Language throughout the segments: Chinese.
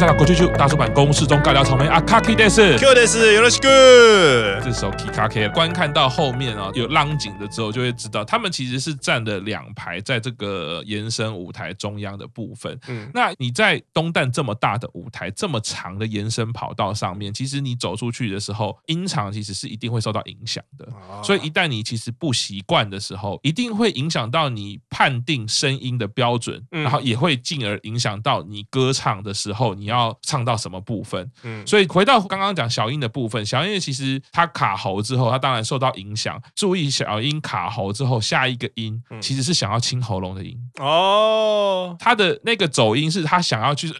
都我是大国舅舅大叔版公式中尬聊草莓阿卡基德斯，Q 德斯有了是 good。这时候 Kikake 观看到后面啊有浪景的之后，就会知道他们其实是站了两排在这个延伸舞台中央的部分。嗯，那你在东旦这么大的舞台，这么长的延伸跑道上面，其实你走出去的时候，音场其实是一定会受到影响的。所以一旦你其实不习惯的时候，一定会影响到你判定声音的标准，然后也会进而影响到你歌唱的时候。你要唱到什么部分？嗯，所以回到刚刚讲小音的部分，小音其实它卡喉之后，它当然受到影响。注意小音卡喉之后，下一个音其实是想要清喉咙的音哦，它的那个走音是他想要去。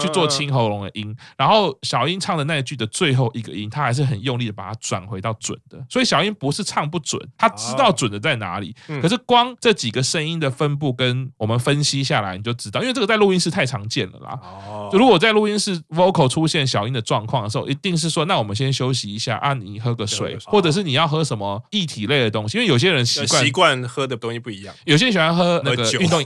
去做清喉咙的音，然后小英唱的那一句的最后一个音，他还是很用力的把它转回到准的，所以小英不是唱不准，他知道准的在哪里，可是光这几个声音的分布跟我们分析下来，你就知道，因为这个在录音室太常见了啦。就如果在录音室 vocal 出现小英的状况的时候，一定是说，那我们先休息一下啊，你喝个水，或者是你要喝什么液体类的东西，因为有些人习惯习惯喝的东西不一样，有些人喜欢喝那个运动，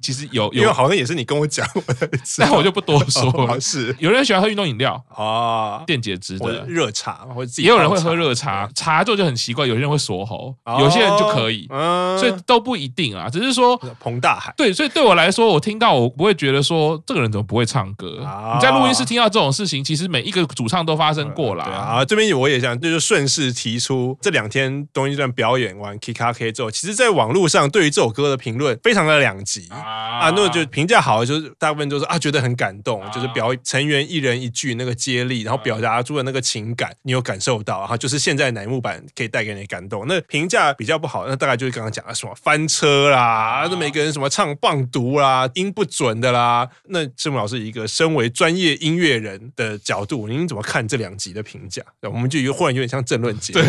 其实有有，因为好像也是你跟我讲，但我就不。多说、哦、是。有人喜欢喝运动饮料啊，电解质的。热茶，或者也有人会喝热茶，茶做就很奇怪，有些人会锁喉，哦、有些人就可以，嗯、所以都不一定啊。只是说彭大海。对，所以对我来说，我听到我不会觉得说这个人怎么不会唱歌。哦、你在录音室听到这种事情，其实每一个主唱都发生过了、嗯、啊。这边我也想就是顺势提出，这两天东一段表演完 Kikake 之后，其实在网络上对于这首歌的评论非常的两极。啊，啊，那就评价好的就是大部分就是啊觉得很感。动就是表成员一人一句那个接力，然后表达出的那个情感，你有感受到，然后就是现在乃木坂可以带给你感动。那评价比较不好，那大概就是刚刚讲的什么翻车啦，那每个人什么唱棒读啦，音不准的啦。那赤木老师一个身为专业音乐人的角度，您怎么看这两集的评价？我们就忽然有点像政论节目。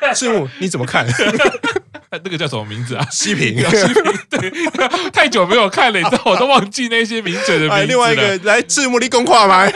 对 赤木你怎么看？那个叫什么名字啊？西平，西平，对，太久没有看了，你知道，我都忘记那些名嘴的名字了。另外一个来赤木立公话吗？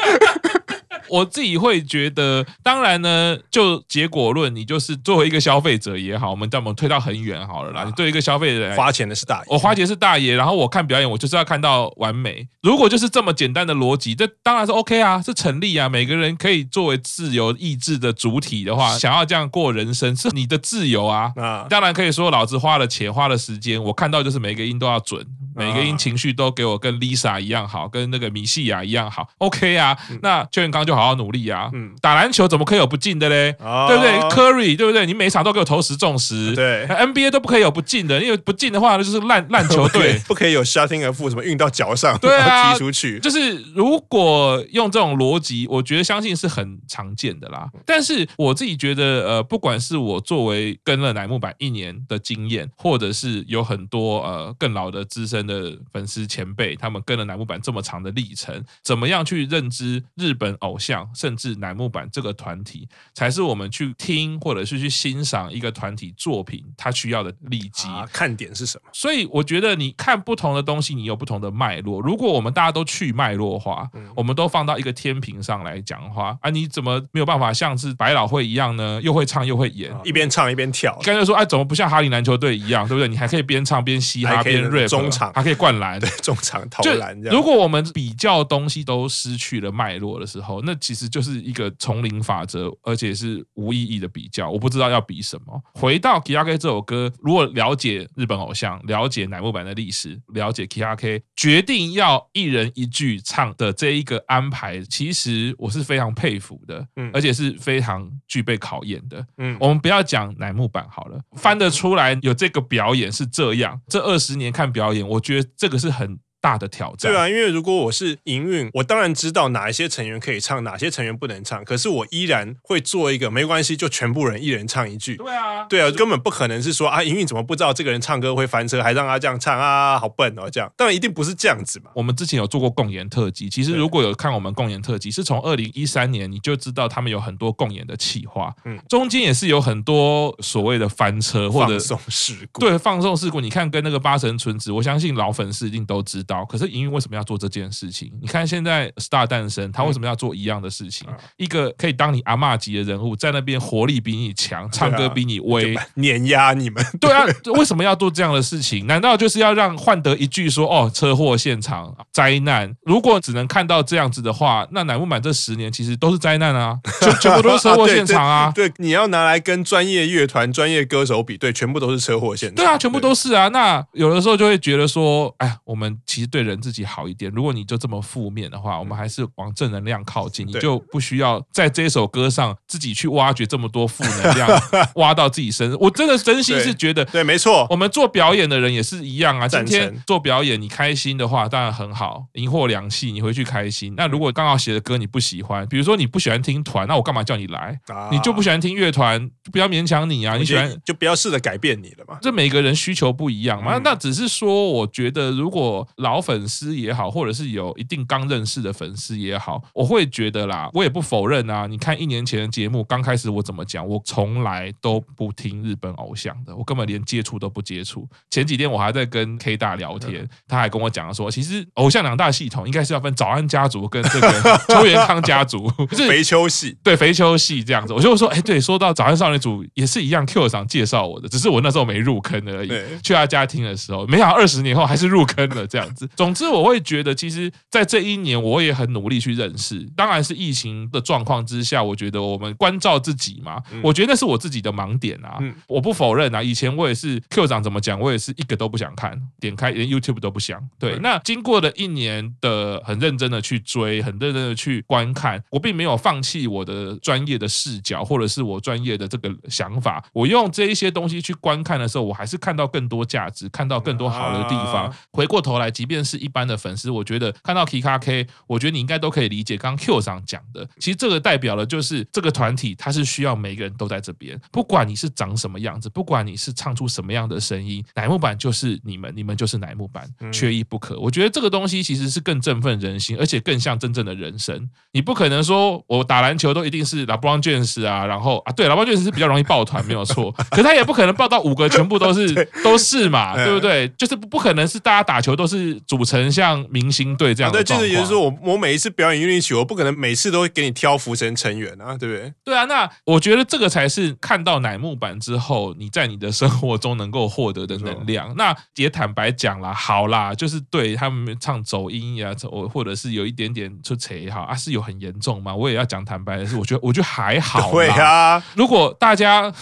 我自己会觉得，当然呢，就结果论，你就是作为一个消费者也好，我们叫我们推到很远好了啦。你对一个消费者花钱的是大爷，我花钱是大爷，然后我看表演，我就是要看到完美。如果就是这么简单的逻辑，这当然是 OK 啊，是成立啊。每个人可以作为自由意志的主体的话，想要这样过人生是你的自由啊。当然可以说，老子花了钱，花了时间，我看到就是每个音都要准，每个音情绪都给我跟 Lisa 一样好，跟那个米西亚一样好，OK 啊。那邱元刚就好好努力啊！嗯，打篮球怎么可以有不进的嘞？对不对？Curry 对不对？你每场都给我投十中十，对，NBA 都不可以有不进的，因为不进的话那就是烂烂球队，不可以有 shutting foot 什么运到脚上，对啊，踢出去。就是如果用这种逻辑，我觉得相信是很常见的啦。但是我自己觉得，呃，不管是我作为跟了乃木坂一年的经验，或者是有很多呃更老的资深的粉丝前辈，他们跟了乃木坂这么长的历程，怎么样去认知日本偶像？甚至乃木坂这个团体，才是我们去听或者是去欣赏一个团体作品，它需要的利基。啊，看点是什么？所以我觉得你看不同的东西，你有不同的脉络。如果我们大家都去脉络化，嗯、我们都放到一个天平上来讲的话，啊，你怎么没有办法像是百老汇一样呢？又会唱又会演，一边唱一边跳。刚才说，哎、啊，怎么不像哈林篮球队一样，对不对？你还可以边唱边嘻哈边 rap，中场还可以灌篮，对，中场投篮。如果我们比较东西都失去了脉络的时候，那其实就是一个丛林法则，而且是无意义的比较。我不知道要比什么。回到 Kikake 这首歌，如果了解日本偶像，了解乃木坂的历史，了解 Kikake 决定要一人一句唱的这一个安排，其实我是非常佩服的，嗯，而且是非常具备考验的，嗯。我们不要讲乃木坂好了，翻得出来有这个表演是这样，这二十年看表演，我我觉得这个是很。大的挑战，对啊，因为如果我是营运，我当然知道哪一些成员可以唱，哪些成员不能唱。可是我依然会做一个没关系，就全部人一人唱一句。对啊，对啊，根本不可能是说啊，营运怎么不知道这个人唱歌会翻车，还让他这样唱啊，好笨哦，这样。当然一定不是这样子嘛。我们之前有做过共演特辑，其实如果有看我们共演特辑，是从二零一三年你就知道他们有很多共演的企划，嗯，中间也是有很多所谓的翻车或者放送事故，对，放送事故。你看跟那个八神纯子，我相信老粉丝一定都知道。道。可是营运为什么要做这件事情？你看现在 Star 诞生，他为什么要做一样的事情？嗯、一个可以当你阿嬷级的人物，在那边活力比你强，唱歌比你威，碾压你们。对啊，为什么要做这样的事情？难道就是要让换得一句说哦，车祸现场灾难？如果只能看到这样子的话，那乃木满这十年其实都是灾难啊，就全部都是车祸现场啊。对，对，对，你要拿来跟专业乐团、专业歌手比，对，全部都是车祸现场。对啊，全部都是啊。那有的时候就会觉得说，哎呀，我们其实对人自己好一点。如果你就这么负面的话，我们还是往正能量靠近，你就不需要在这首歌上自己去挖掘这么多负能量，挖到自己身上。我真的真心是觉得，对，没错，我们做表演的人也是一样啊。今天做表演，你开心的话当然很好，银货两戏，你回去开心。那如果刚好写的歌你不喜欢，比如说你不喜欢听团，那我干嘛叫你来？你就不喜欢听乐团，就不要勉强你啊。你喜欢就不要试着改变你了嘛。这每个人需求不一样嘛。那只是说，我觉得如果老粉丝也好，或者是有一定刚认识的粉丝也好，我会觉得啦，我也不否认啊。你看一年前的节目，刚开始我怎么讲？我从来都不听日本偶像的，我根本连接触都不接触。前几天我还在跟 K 大聊天，他还跟我讲说，其实偶像两大系统应该是要分早安家族跟这个 秋元康家族，就是肥秋系，对肥秋系这样子。我就说，哎，对，说到早安少女组也是一样，Q 上介绍我的，只是我那时候没入坑而已。去他家听的时候，没想到二十年后还是入坑了这样子。总之，我会觉得，其实，在这一年，我也很努力去认识。当然是疫情的状况之下，我觉得我们关照自己嘛，我觉得那是我自己的盲点啊。我不否认啊，以前我也是 Q 长怎么讲，我也是一个都不想看，点开连 YouTube 都不想。对，那经过了一年的很认真的去追，很认真的去观看，我并没有放弃我的专业的视角，或者是我专业的这个想法。我用这一些东西去观看的时候，我还是看到更多价值，看到更多好的地方。回过头来，即便是一般的粉丝，我觉得看到 Kikka.K，我觉得你应该都可以理解刚刚 Q 上讲的。其实这个代表了就是这个团体，它是需要每个人都在这边，不管你是长什么样子，不管你是唱出什么样的声音，乃木坂就是你们，你们就是乃木坂，缺一不可。我觉得这个东西其实是更振奋人心，而且更像真正的人生。你不可能说我打篮球都一定是 LeBron James 啊，然后啊，对，LeBron James 是比较容易抱团，没有错，可他也不可能抱到五个全部都是 都是嘛，对不对？就是不可能是大家打球都是组成像明星队这样。对，就是也就是说，我我每一次表演乐曲，我不可能每次都会给你挑福神成员啊，对不对？对啊，那我觉得这个才是看到乃木坂之后，你在你的生活中能够获得的能量。那也坦白讲啦，好啦，就是对他们唱走音呀，我或者是有一点点出彩也好啊，是有很严重吗？我也要讲坦白的是，我觉得我觉得还好。对啊，如果大家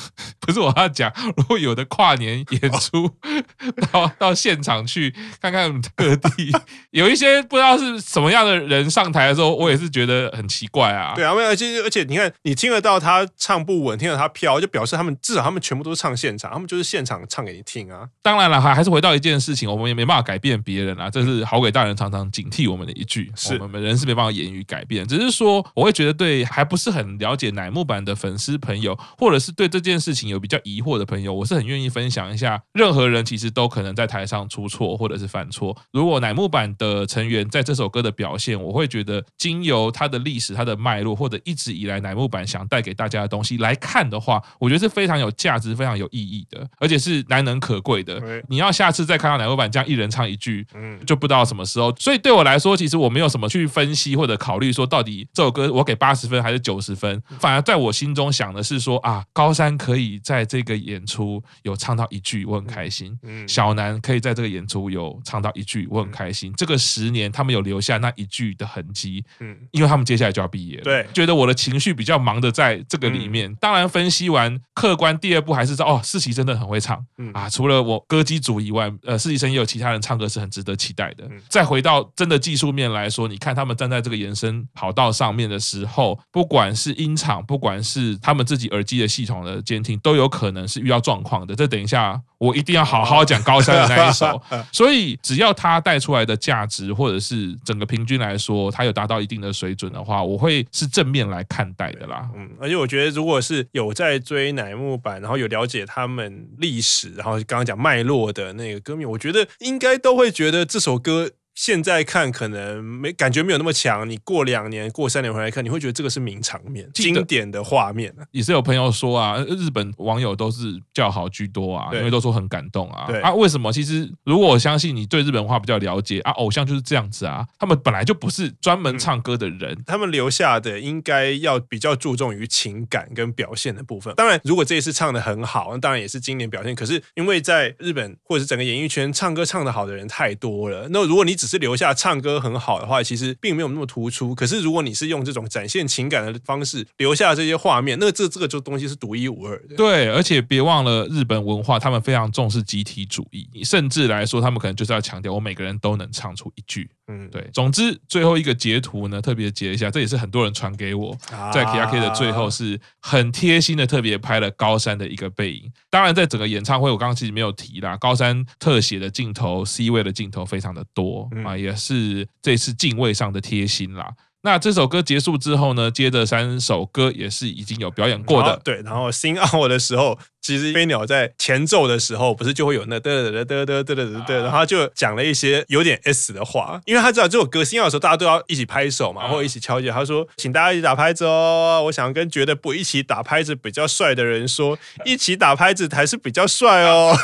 不是我要讲，如果有的跨年演出 到到现场去看看各地，有一些不知道是什么样的人上台的时候，我也是觉得很奇怪啊。对啊，而且而且你看，你听得到他唱不稳，听得到他飘，就表示他们至少他们全部都是唱现场，他们就是现场唱给你听啊。当然了，还还是回到一件事情，我们也没办法改变别人啊，这是好鬼大人常常警惕我们的一句，是我们人是没办法言语改变，只是说我会觉得对还不是很了解乃木坂的粉丝朋友，或者是对这件事情有比较疑惑的朋友，我是很愿意分享一下，任何人其实都可能在台上出错或者是犯错。如果乃木坂的成员在这首歌的表现，我会觉得经由他的历史、他的脉络，或者一直以来乃木坂想带给大家的东西来看的话，我觉得是非常有价值、非常有意义的，而且是难能可贵的。你要下次再看到乃木坂这样一人唱一句，就不知道什么时候。所以对我来说，其实我没有什么去分析或者考虑说到底这首歌我给八十分还是九十分，反而在我心中想的是说啊，高山可以在这个演出有唱到一句，我很开心。小南可以在这个演出有唱到一句，我很开心。这个十年他们有留下那一句的痕迹，嗯，因为他们接下来就要毕业了，对，觉得我的情绪比较忙的在这个里面。当然分析完客观，第二步还是说哦，世奇真的很会唱，啊，除了我歌姬组以外，呃，四期生也有其他人唱歌是很值得期待的。再回到真的技术面来说，你看他们站在这个延伸跑道上面的时候，不管是音场，不管是他们自己耳机的系统的监听，都有可能是遇到状况的。这等一下我一定要好好讲高山的那一首。所以只要他它带出来的价值，或者是整个平均来说，它有达到一定的水准的话，我会是正面来看待的啦。嗯，而且我觉得，如果是有在追乃木坂，然后有了解他们历史，然后刚刚讲脉络的那个歌迷，我觉得应该都会觉得这首歌。现在看可能没感觉没有那么强，你过两年、过三年回来看，你会觉得这个是名场面、经典的画面。也是有朋友说啊，日本网友都是叫好居多啊，因为都说很感动啊。啊，为什么？其实如果我相信你对日本文化比较了解啊，偶像就是这样子啊，他们本来就不是专门唱歌的人，他们留下的应该要比较注重于情感跟表现的部分。当然，如果这一次唱的很好，那当然也是经典表现。可是因为在日本或者是整个演艺圈，唱歌唱的好的人太多了。那如果你只是留下唱歌很好的话，其实并没有那么突出。可是如果你是用这种展现情感的方式留下这些画面，那这这个就东西是独一无二的。对，而且别忘了日本文化，他们非常重视集体主义，甚至来说，他们可能就是要强调我每个人都能唱出一句。嗯，对。总之，最后一个截图呢，特别截一下，这也是很多人传给我，在 K-R-K 的最后是很贴心的，特别拍了高山的一个背影。当然，在整个演唱会，我刚刚其实没有提啦，高山特写的镜头、C 位的镜头非常的多啊，也是这次敬畏上的贴心啦。那这首歌结束之后呢，接着三首歌也是已经有表演过的。对，然后 Sing Out 的时候，其实飞鸟在前奏的时候，不是就会有那嘚嘚嘚嘚嘚嘚嘚嘚，然后就讲了一些有点 S 的话，因为他知道这首歌新要的时候，大家都要一起拍手嘛，或者一起敲击。他说：“请大家一起打拍子哦，我想跟觉得不一起打拍子比较帅的人说，一起打拍子才是比较帅哦。”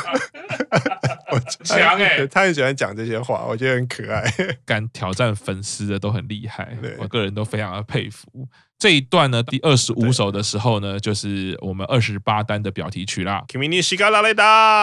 我强哎，他很喜欢讲这些话，我觉得很可爱。敢挑战粉丝的都很厉害，我个人都非常的佩服。这一段呢，第二十五首的时候呢，就是我们二十八单的表题曲啦。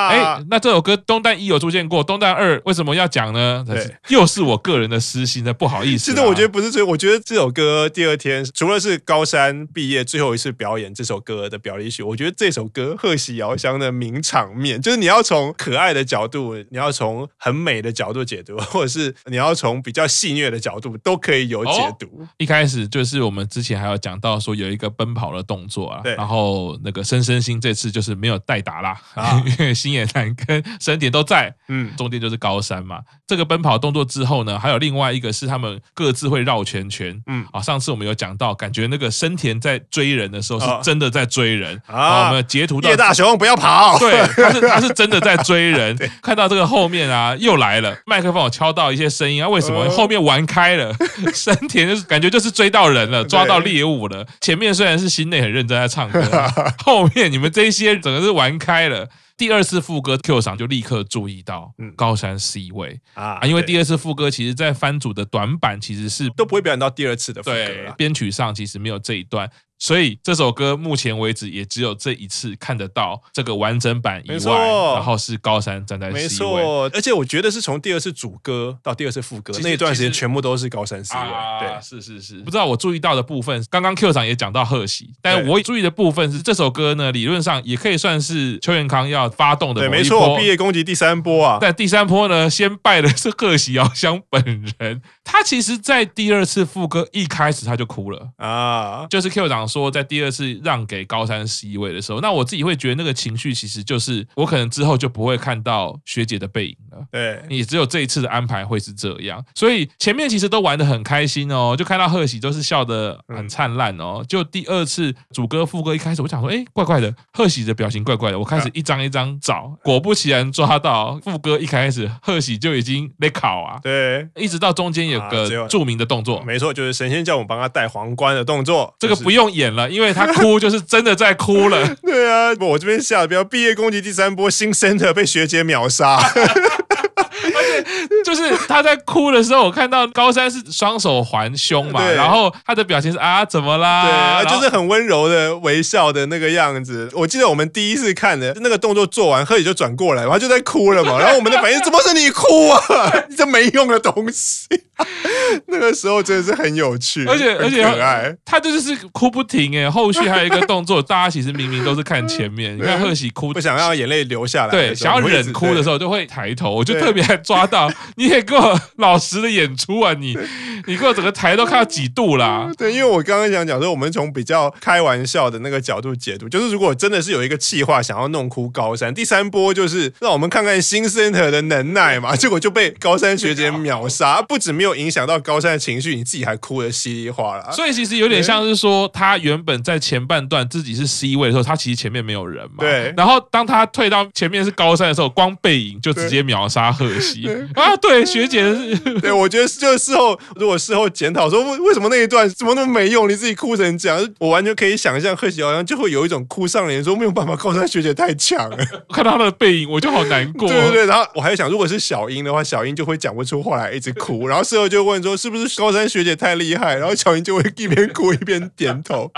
哎，那这首歌东单一有出现过，东单二为什么要讲呢？对，又是我个人的私心的，不好意思。其实我觉得不是，我觉得这首歌第二天除了是高三毕业最后一次表演这首歌的表题曲，我觉得这首歌贺喜遥香的名场面，就是你要从可爱的角度，你要从很美的角度解读，或者是你要从比较戏谑的角度，都可以有解读。哦，一开始就是我们之前还。要讲到说有一个奔跑的动作啊，然后那个深深心这次就是没有代打啦，因为星野男跟神田都在，嗯，中间就是高山嘛。这个奔跑动作之后呢，还有另外一个是他们各自会绕圈圈，嗯，啊，上次我们有讲到，感觉那个深田在追人的时候是真的在追人。啊，我们截图到叶大雄不要跑，对，他是他是真的在追人，看到这个后面啊又来了，麦克风我敲到一些声音啊，为什么？后面玩开了？深田就是感觉就是追到人了，抓到猎。街舞了，前面虽然是心内很认真在唱歌，后面你们这些整个是玩开了。第二次副歌 Q 赏就立刻注意到高山 C 位啊，因为第二次副歌其实在番组的短板其实是都不会表演到第二次的副歌，编曲上其实没有这一段。所以这首歌目前为止也只有这一次看得到这个完整版以外，然后是高山站在 C 位。没错，而且我觉得是从第二次主歌到第二次副歌那一段时间，全部都是高山 C 位。对，是是是。不知道我注意到的部分，刚刚 Q 长也讲到贺喜，但我注意的部分是这首歌呢，理论上也可以算是邱元康要发动的。对，没错，毕业攻击第三波啊。但第三波呢，先拜的是贺喜遥香本人。他其实，在第二次副歌一开始他就哭了啊，就是 Q 赏。说在第二次让给高山 C 位的时候，那我自己会觉得那个情绪其实就是我可能之后就不会看到学姐的背影了。对，你只有这一次的安排会是这样，所以前面其实都玩的很开心哦，就看到贺喜都是笑的很灿烂哦。就第二次主歌副歌一开始，我想说，哎，怪怪的，贺喜的表情怪怪的。我开始一张一张找，果不其然抓到副歌一开始贺喜就已经在考啊。对，一直到中间有个著名的动作，没错，就是神仙叫我们帮他戴皇冠的动作，这个不用演。了，因为他哭就是真的在哭了。对啊，我这边下的标毕业攻击第三波新 center 被学姐秒杀。就是他在哭的时候，我看到高山是双手环胸嘛，然后他的表情是啊，怎么啦？对，就是很温柔的微笑的那个样子。我记得我们第一次看的那个动作做完，贺喜就转过来，然后就在哭了嘛。然后我们的反应怎么是你哭啊？这没用的东西。那个时候真的是很有趣，而且而且可爱。他就是哭不停哎。后续还有一个动作，大家其实明明都是看前面，你看贺喜哭，不想让眼泪流下来，对，想要忍哭的时候就会抬头，我就特别抓到。你也给我老实的演出啊！你你给我整个台都看到几度啦？对，因为我刚刚想讲说，我们从比较开玩笑的那个角度解读，就是如果真的是有一个气话想要弄哭高山，第三波就是让我们看看新 center 的能耐嘛，结果就被高山学姐秒杀，不止没有影响到高山的情绪，你自己还哭的稀里哗啦。所以其实有点像是说，他原本在前半段自己是 C 位的时候，他其实前面没有人嘛。对。然后当他退到前面是高山的时候，光背影就直接秒杀贺西啊！对，学姐是，对，我觉得就是事后如果事后检讨说为为什么那一段怎么那么没用，你自己哭成这样，我完全可以想象贺喜好像就会有一种哭丧脸，说没有办法，高山学姐太强了。看到他的背影，我就好难过。对对对，然后我还想，如果是小英的话，小英就会讲不出话来，一直哭。然后事后就问说是不是高山学姐太厉害，然后小英就会一边哭一边点头。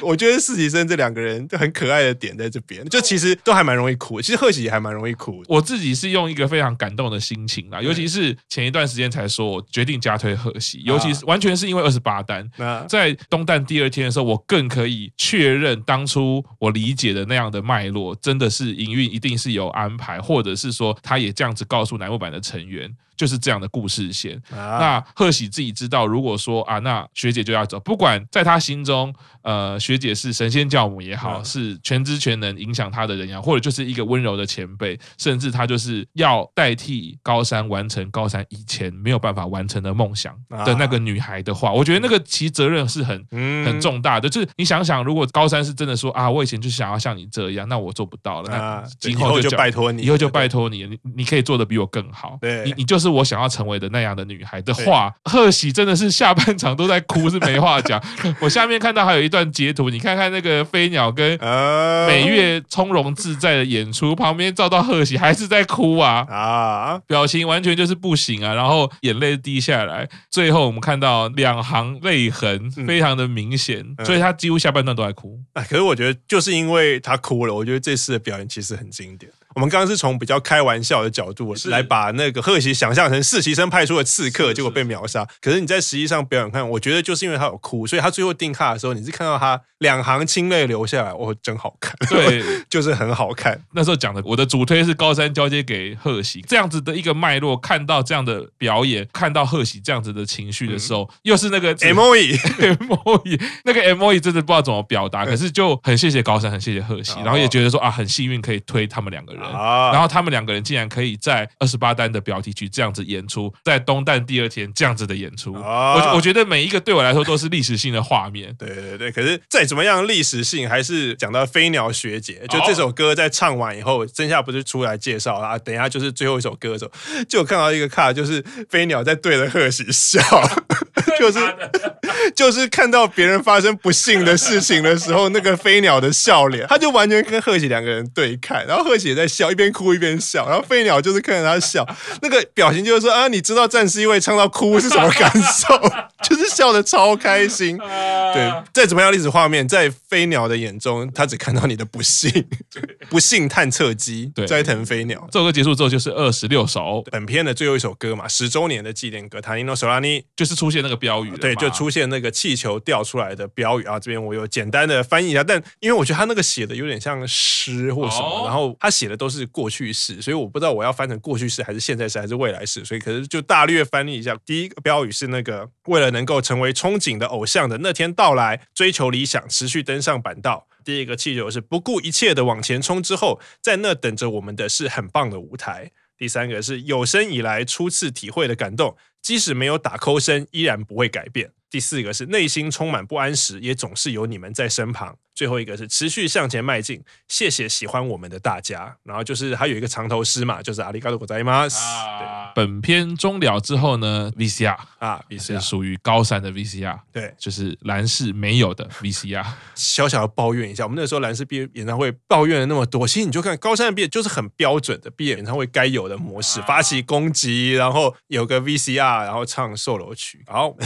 我觉得实习生这两个人就很可爱的点在这边，就其实都还蛮容易哭。其实贺喜也还蛮容易哭。我自己是用一个非常感动的心情啦，尤其是前一段时间才说我决定加推贺喜，尤其是完全是因为二十八单，在东蛋第二天的时候，我更可以确认当初我理解的那样的脉络，真的是营运一定是有安排，或者是说他也这样子告诉乃木板的成员。就是这样的故事线。啊、那贺喜自己知道，如果说啊，那学姐就要走，不管在他心中，呃，学姐是神仙教母也好，是全知全能影响他的人也好，或者就是一个温柔的前辈，甚至他就是要代替高山完成高山以前没有办法完成的梦想的那个女孩的话，我觉得那个其实责任是很很重大的。就是你想想，如果高山是真的说啊，我以前就想要像你这样，那我做不到了，那今后就拜托你，以后就拜托你，你你可以做的比我更好。对，你你就是。我想要成为的那样的女孩的话，贺喜真的是下半场都在哭，是没话讲。我下面看到还有一段截图，你看看那个飞鸟跟美月从容自在的演出，旁边照到贺喜还是在哭啊啊，表情完全就是不行啊，然后眼泪滴下来，最后我们看到两行泪痕，非常的明显，所以他几乎下半段都在哭。哎，可是我觉得就是因为他哭了，我觉得这次的表演其实很经典。我们刚刚是从比较开玩笑的角度来把那个贺喜想象成实习生派出的刺客，结果被秒杀。可是你在实际上表演看，我觉得就是因为他有哭，所以他最后定卡的时候，你是看到他两行清泪流下来，哦，真好看。对，就是很好看。那时候讲的，我的主推是高山交接给贺喜这样子的一个脉络，看到这样的表演，看到贺喜这样子的情绪的时候，又是那个 M O E M O E 那个 M O E 真的不知道怎么表达，可是就很谢谢高山，很谢谢贺喜，然后也觉得说啊，很幸运可以推他们两个人。啊！然后他们两个人竟然可以在二十八单的标题曲这样子演出，在东旦第二天这样子的演出，我我觉得每一个对我来说都是历史性的画面。对对对，可是再怎么样历史性，还是讲到飞鸟学姐，就这首歌在唱完以后，剩下不是出来介绍啊？等一下就是最后一首歌的时候，就看到一个卡，就是飞鸟在对着贺喜笑，就是 就是看到别人发生不幸的事情的时候，那个飞鸟的笑脸，他就完全跟贺喜两个人对看，然后贺喜也在笑，一边哭一边笑，然后飞鸟就是看着他笑，那个表情就是说啊，你知道战士因为唱到哭是什么感受？就是笑的超开心。对，再怎么样历史画面，在飞鸟的眼中，他只看到你的不幸。不幸探测机，对，斋藤飞鸟。这首歌结束之后就是二十六首，本片的最后一首歌嘛，十周年的纪念歌。塔尼诺索拉尼就是出现那个标语，对，就出现那个气球掉出来的标语啊。这边我有简单的翻译一下，但因为我觉得他那个写的有点像诗或什么，哦、然后他写的都是过去式，所以我不知道我要翻成过去式还是现在式还是未来式，所以可是就大略翻译一下。第一个标语是那个为了能能够成为憧憬的偶像的那天到来，追求理想，持续登上板道。第二个气球是不顾一切的往前冲，之后在那等着我们的是很棒的舞台。第三个是有生以来初次体会的感动，即使没有打扣声，依然不会改变。第四个是内心充满不安时，也总是有你们在身旁。最后一个是持续向前迈进，谢谢喜欢我们的大家。然后就是还有一个长头诗嘛，就是阿里嘎多ございます。啊，本片终了之后呢，VCR 啊，VCR 是属于高山的 VCR，对，就是岚士没有的 VCR。小小的抱怨一下，我们那时候岚士毕业演唱会抱怨了那么多，其实你就看高山的毕业就是很标准的毕业演唱会该有的模式，发起攻击，然后有个 VCR，然后唱售楼曲，好，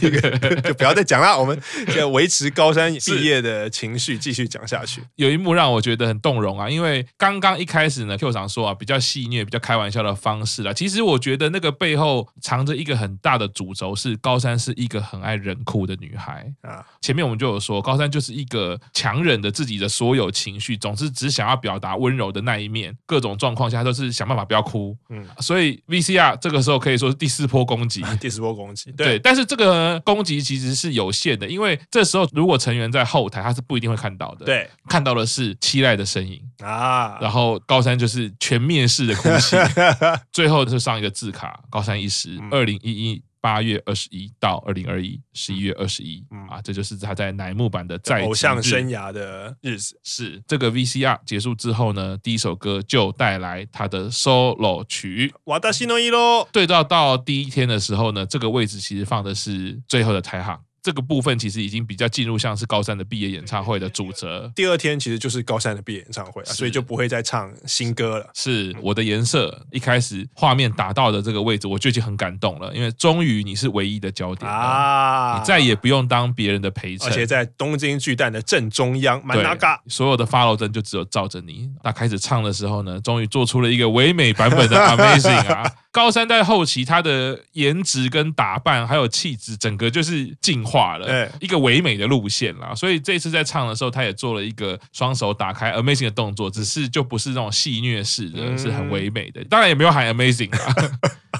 这个就不要再讲了，我们要维持高山毕业的情。 情绪继续讲下去。有一幕让我觉得很动容啊，因为刚刚一开始呢，Q 长说啊，比较戏谑、比较开玩笑的方式啊，其实我觉得那个背后藏着一个很大的主轴，是高山是一个很爱忍哭的女孩啊。前面我们就有说，高山就是一个强忍着自己的所有情绪，总是只想要表达温柔的那一面，各种状况下都是想办法不要哭。嗯，所以 VCR 这个时候可以说是第四波攻击，第四波攻击。对，但是这个攻击其实是有限的，因为这时候如果成员在后台，他是不一定会看到的。对，看到的是期待的身影。啊，然后高山就是全面式的哭泣，最后是上一个字卡，高山一时，二零一一八月二十一到二零二一十一月二十一啊，这就是他在乃木坂的在偶像生涯的日子。是这个 VCR 结束之后呢，第一首歌就带来他的 solo 曲。瓦达西诺伊喽，对照到第一天的时候呢，这个位置其实放的是最后的台行。这个部分其实已经比较进入像是高三的毕业演唱会的主责。第二天其实就是高三的毕业演唱会啊，所以就不会再唱新歌了。是我的颜色一开始画面打到的这个位置，我就已经很感动了，因为终于你是唯一的焦点啊！你再也不用当别人的陪衬，而且在东京巨蛋的正中央，满那嘎，所有的 follow 灯就只有照着你。那开始唱的时候呢，终于做出了一个唯美版本的 Amazing 啊！高三在后期他的颜值跟打扮还有气质，整个就是进化了，一个唯美的路线啦。所以这次在唱的时候，他也做了一个双手打开 Amazing 的动作，只是就不是那种戏谑式的，是很唯美的。当然也没有喊 Amazing 啊。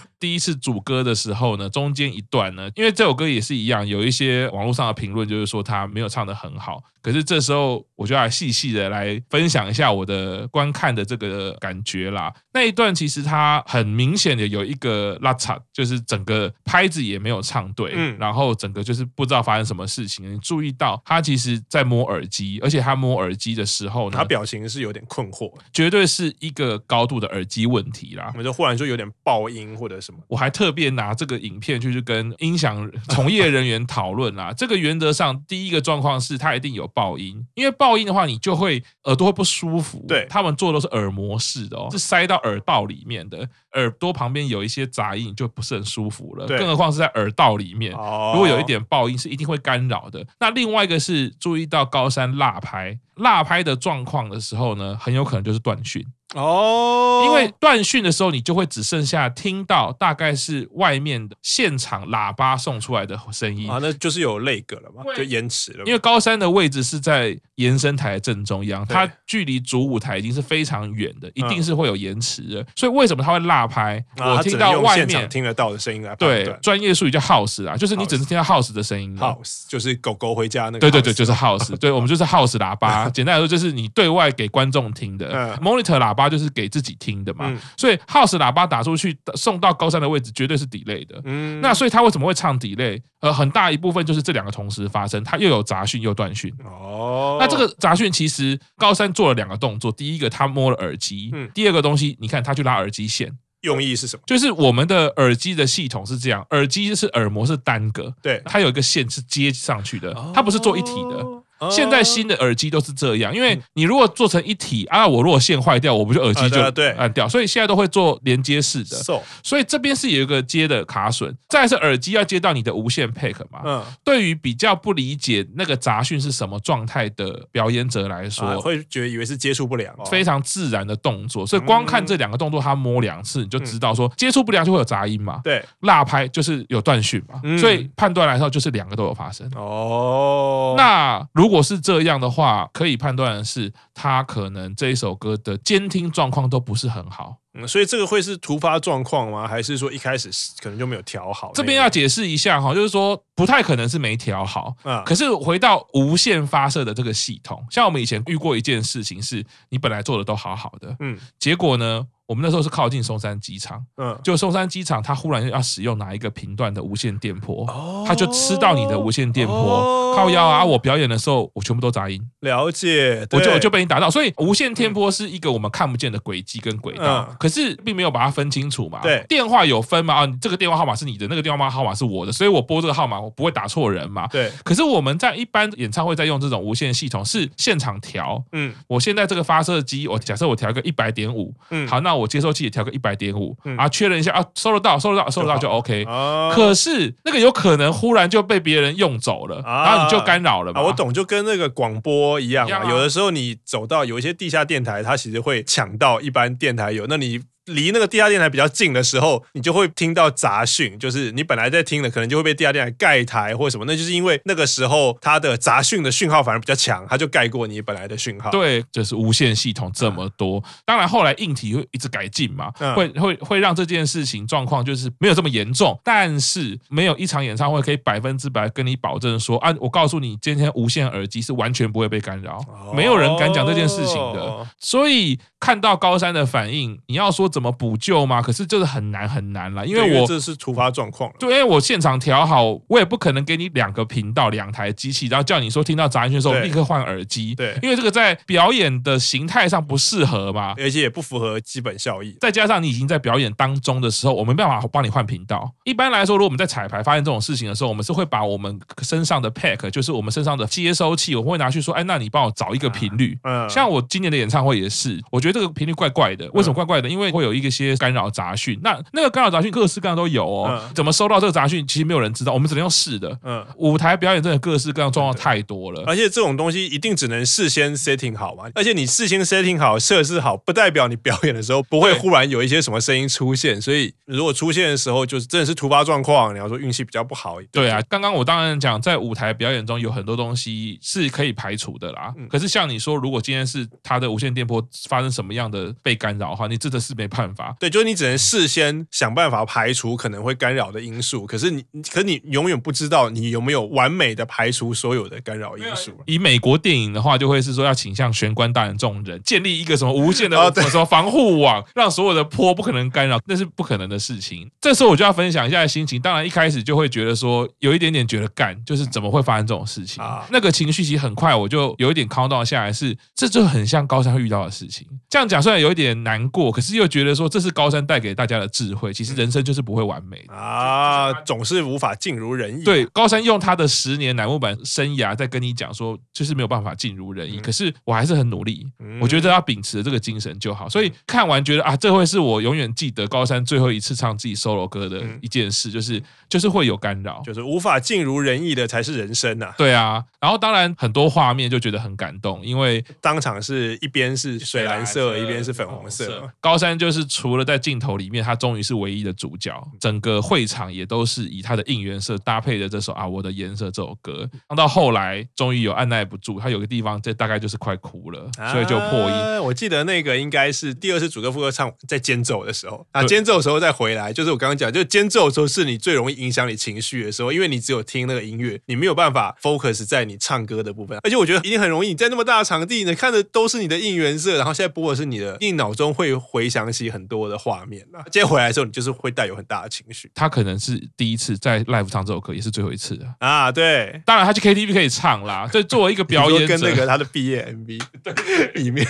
第一次主歌的时候呢，中间一段呢，因为这首歌也是一样，有一些网络上的评论就是说他没有唱的很好。可是这时候我就要细细的来分享一下我的观看的这个感觉啦。那一段其实他很明显的有一个拉差，就是整个拍子也没有唱对，嗯，然后整个就是不知道发生什么事情。你注意到他其实在摸耳机，而且他摸耳机的时候呢，他表情是有点困惑，绝对是一个高度的耳机问题啦。我们就忽然就有点爆音或者什么。我还特别拿这个影片去跟音响从业人员讨论啦。这个原则上第一个状况是它一定有爆音，因为爆音的话，你就会耳朵会不舒服。对，他们做的都是耳膜式的哦，是塞到耳道里面的，耳朵旁边有一些杂音就不是很舒服了。对，更何况是在耳道里面，如果有一点爆音，是一定会干扰的。那另外一个是注意到高山落拍，落拍的状况的时候呢，很有可能就是断讯。哦，因为断讯的时候，你就会只剩下听到大概是外面的现场喇叭送出来的声音啊，那就是有 lag 了嘛，就延迟了。因为高山的位置是在延伸台的正中央，它距离主舞台已经是非常远的，一定是会有延迟的。所以为什么它会落拍？我听到外面听得到的声音来对，专业术语叫 house 啊，就是你只是听到 house 的声音。house 就是狗狗回家那个。对对对，就是 house。对，我们就是 house 喇叭。简单来说，就是你对外给观众听的 monitor 喇叭。就是给自己听的嘛，嗯、所以 house 喇叭打出去送到高山的位置绝对是 delay 的。嗯，那所以他为什么会唱 delay？呃，很大一部分就是这两个同时发生，他又有杂讯又断讯。哦，那这个杂讯其实高山做了两个动作，第一个他摸了耳机，嗯，第二个东西你看他去拉耳机线，用意是什么？就是我们的耳机的系统是这样，耳机是耳膜是单个，对，它有一个线是接上去的，它不是做一体的。现在新的耳机都是这样，因为你如果做成一体啊，我如果线坏掉，我不就耳机就按掉，所以现在都会做连接式的。所以这边是有一个接的卡榫，再是耳机要接到你的无线 pack 嘛。嗯。对于比较不理解那个杂讯是什么状态的表演者来说，会觉得以为是接触不良，非常自然的动作。所以光看这两个动作，他摸两次你就知道说接触不良就会有杂音嘛。对。落拍就是有断讯嘛。所以判断来说就是两个都有发生。哦。那如果如果是这样的话，可以判断的是，他可能这一首歌的监听状况都不是很好。嗯，所以这个会是突发状况吗？还是说一开始可能就没有调好？这边要解释一下哈，就是说不太可能是没调好。嗯，可是回到无线发射的这个系统，像我们以前遇过一件事情，是你本来做的都好好的，嗯，结果呢？我们那时候是靠近松山机场，嗯，就松山机场，它忽然要使用哪一个频段的无线电波，它就吃到你的无线电波，靠腰啊！我表演的时候，我全部都杂音，了解，我就我就被你打到，所以无线电波是一个我们看不见的轨迹跟轨道，可是并没有把它分清楚嘛。对，电话有分嘛？啊，这个电话号码是你的，那个电话号码是我的，所以我拨这个号码，我不会打错人嘛。对，可是我们在一般演唱会在用这种无线系统是现场调，嗯，我现在这个发射机，我假设我调个一百点五，嗯，好，那那我接收器也调个一百点五啊，确认一下啊，收得到，收得到，收得到就 OK。可是那个有可能忽然就被别人用走了，然后你就干扰了嘛。我懂，就跟那个广播一样嘛。有的时候你走到有一些地下电台，它其实会抢到一般电台有，那你。离那个地下电台比较近的时候，你就会听到杂讯，就是你本来在听的，可能就会被地下电台盖台或什么，那就是因为那个时候它的杂讯的讯号反而比较强，它就盖过你本来的讯号。对，就是无线系统这么多，嗯、当然后来硬体会一直改进嘛，嗯、会会会让这件事情状况就是没有这么严重，但是没有一场演唱会可以百分之百跟你保证说啊，我告诉你，今天无线耳机是完全不会被干扰，哦、没有人敢讲这件事情的，所以看到高山的反应，你要说。怎么补救吗？可是就是很难很难了，因为我这是突发状况。对，因为我现场调好，我也不可能给你两个频道、两台机器，然后叫你说听到杂音的时候立刻换耳机。对，因为这个在表演的形态上不适合嘛，而且也不符合基本效益。再加上你已经在表演当中的时候，我没办法帮你换频道。一般来说，如果我们在彩排发现这种事情的时候，我们是会把我们身上的 pack，就是我们身上的接收器，我会拿去说，哎，那你帮我找一个频率。嗯，像我今年的演唱会也是，我觉得这个频率怪怪的。为什么怪怪的？因为会有一些干扰杂讯，那那个干扰杂讯各式各样都有哦。嗯、怎么收到这个杂讯，其实没有人知道，我们只能用试的。嗯，舞台表演真的各式各样状况太多了，而且这种东西一定只能事先 setting 好嘛。而且你事先 setting 好、设置好，不代表你表演的时候不会忽然有一些什么声音出现。所以如果出现的时候，就是真的是突发状况，你要说运气比较不好。对啊，刚刚我当然讲，在舞台表演中有很多东西是可以排除的啦。嗯、可是像你说，如果今天是他的无线电波发生什么样的被干扰的话，你真的是没办法。对，就是你只能事先想办法排除可能会干扰的因素，可是你，可是你永远不知道你有没有完美的排除所有的干扰因素。以美国电影的话，就会是说要请向玄关大人这种人建立一个什么无限的什么防护网，让所有的坡不可能干扰，那是不可能的事情。这时候我就要分享一下心情，当然一开始就会觉得说有一点点觉得干，就是怎么会发生这种事情？啊那个情绪其实很快我就有一点 calm down 下来，是这就很像高山遇到的事情。这样讲虽然有一点难过，可是又觉得说这是高山带给大家的智慧，其实人生就是不会完美的啊，总是无法尽如人意。对，高山用他的十年乃木坂生涯在跟你讲说，就是没有办法尽如人意。可是我还是很努力，我觉得要秉持这个精神就好。所以看完觉得啊，这会是我永远记得高山最后一次唱自己 solo 歌的一件事，就是就是会有干扰，就是无法尽如人意的才是人生呐。对啊，然后当然很多画面就觉得很感动，因为当场是一边是水蓝色，一边是粉红色。高山就是除了在镜头里面，他终于是唯一的主角，整个会场也都是以他的应援色搭配的这首啊我的颜色这首歌，唱到后来终于有按捺不住，他有个地方这大概就是快哭了，所以就破音。啊、我记得那个应该是第二次主歌副歌唱在间奏的时候啊，间奏的时候再回来，就是我刚刚讲，就间奏的时候是你最容易影响你情绪的时候，因为你只有听那个音乐，你没有办法 focus 在你唱歌的部分，而且我觉得一定很容易，你在那么大的场地，你看的都是你的应援色，然后现在播的是你的，你脑中会回想起很多的画面啊，接回来的时候你就是会带有很大的情绪。他可能是第一次在 live 唱这首歌，也是最后一次的啊。对，当然他去 KTV 可以唱啦。这作为一个表演者，跟那个他的毕业 MV 对里面，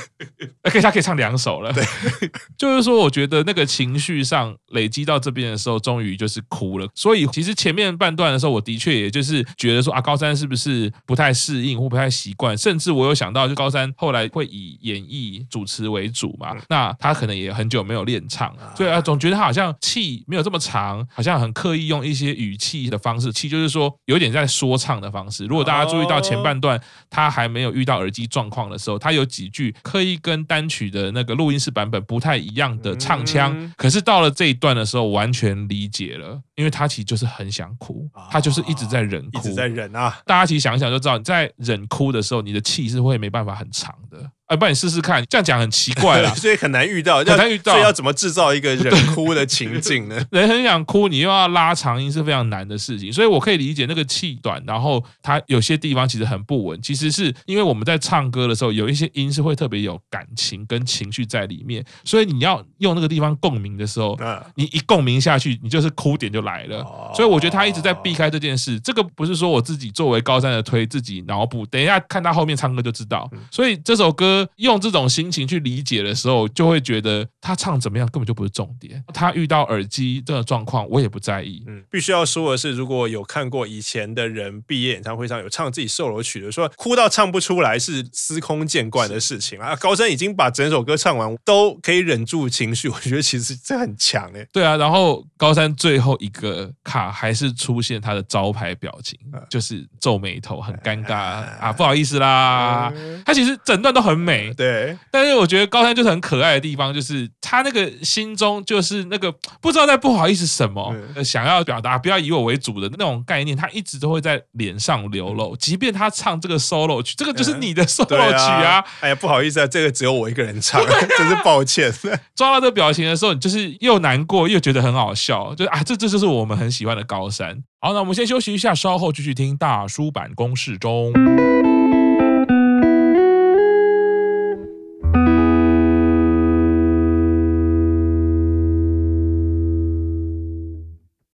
可以他可以唱两首了。对，就是说，我觉得那个情绪上累积到这边的时候，终于就是哭了。所以其实前面半段的时候，我的确也就是觉得说啊，高三是不是不太适应或不太习惯？甚至我有想到，就高三后来会以演绎主持为主嘛，那他可能也很久没有练唱，所以啊，总觉得他好像气没有这么长，好像很刻意用一些语气的方式，气就是说有点在说唱的方式。如果大家注意到前半段，他还没有遇到耳机状况的时候，他有几句刻意跟单曲的那个录音室版本不太一样的唱腔，可是到了这一段的时候，完全理解了，因为他其实就是很想哭，他就是一直在忍哭，一直在忍啊。大家其实想一想就知道，你在忍哭的时候，你的气是会没办法很长的。哎，帮你试试看，这样讲很奇怪啦，所以很难遇到，很难遇到，所以要怎么制造一个 人哭的情境呢？人很想哭，你又要拉长音，是非常难的事情。所以我可以理解那个气短，然后它有些地方其实很不稳。其实是因为我们在唱歌的时候，有一些音是会特别有感情跟情绪在里面，所以你要用那个地方共鸣的时候，你一共鸣下去，你就是哭点就来了。所以我觉得他一直在避开这件事。这个不是说我自己作为高三的推自己脑补，等一下看他后面唱歌就知道。所以这首歌。歌用这种心情去理解的时候，就会觉得他唱怎么样根本就不是重点。他遇到耳机这个状况，我也不在意。嗯，必须要说的是，如果有看过以前的人毕业演唱会上有唱自己 solo 曲的，说哭到唱不出来是司空见惯的事情啊。高山已经把整首歌唱完，都可以忍住情绪，我觉得其实这很强哎。对啊，然后高山最后一个卡还是出现他的招牌表情，就是皱眉头，很尴尬啊，不好意思啦。他其实整段都很美，对。但是我觉得高山就是很可爱的地方，就是他那个心中就是那个不知道在不好意思什么，想要表达不要以我为主的那种概念，他一直都会在脸上流露。即便他唱这个 solo 曲，这个就是你的 solo 曲啊。哎呀，不好意思啊，这个只有我一个人唱，真 是抱歉。抓到这个表情的时候，你就是又难过又觉得很好笑，就是啊，这这就是我们很喜欢的高山。好，那我们先休息一下，稍后继续听大叔版公式中。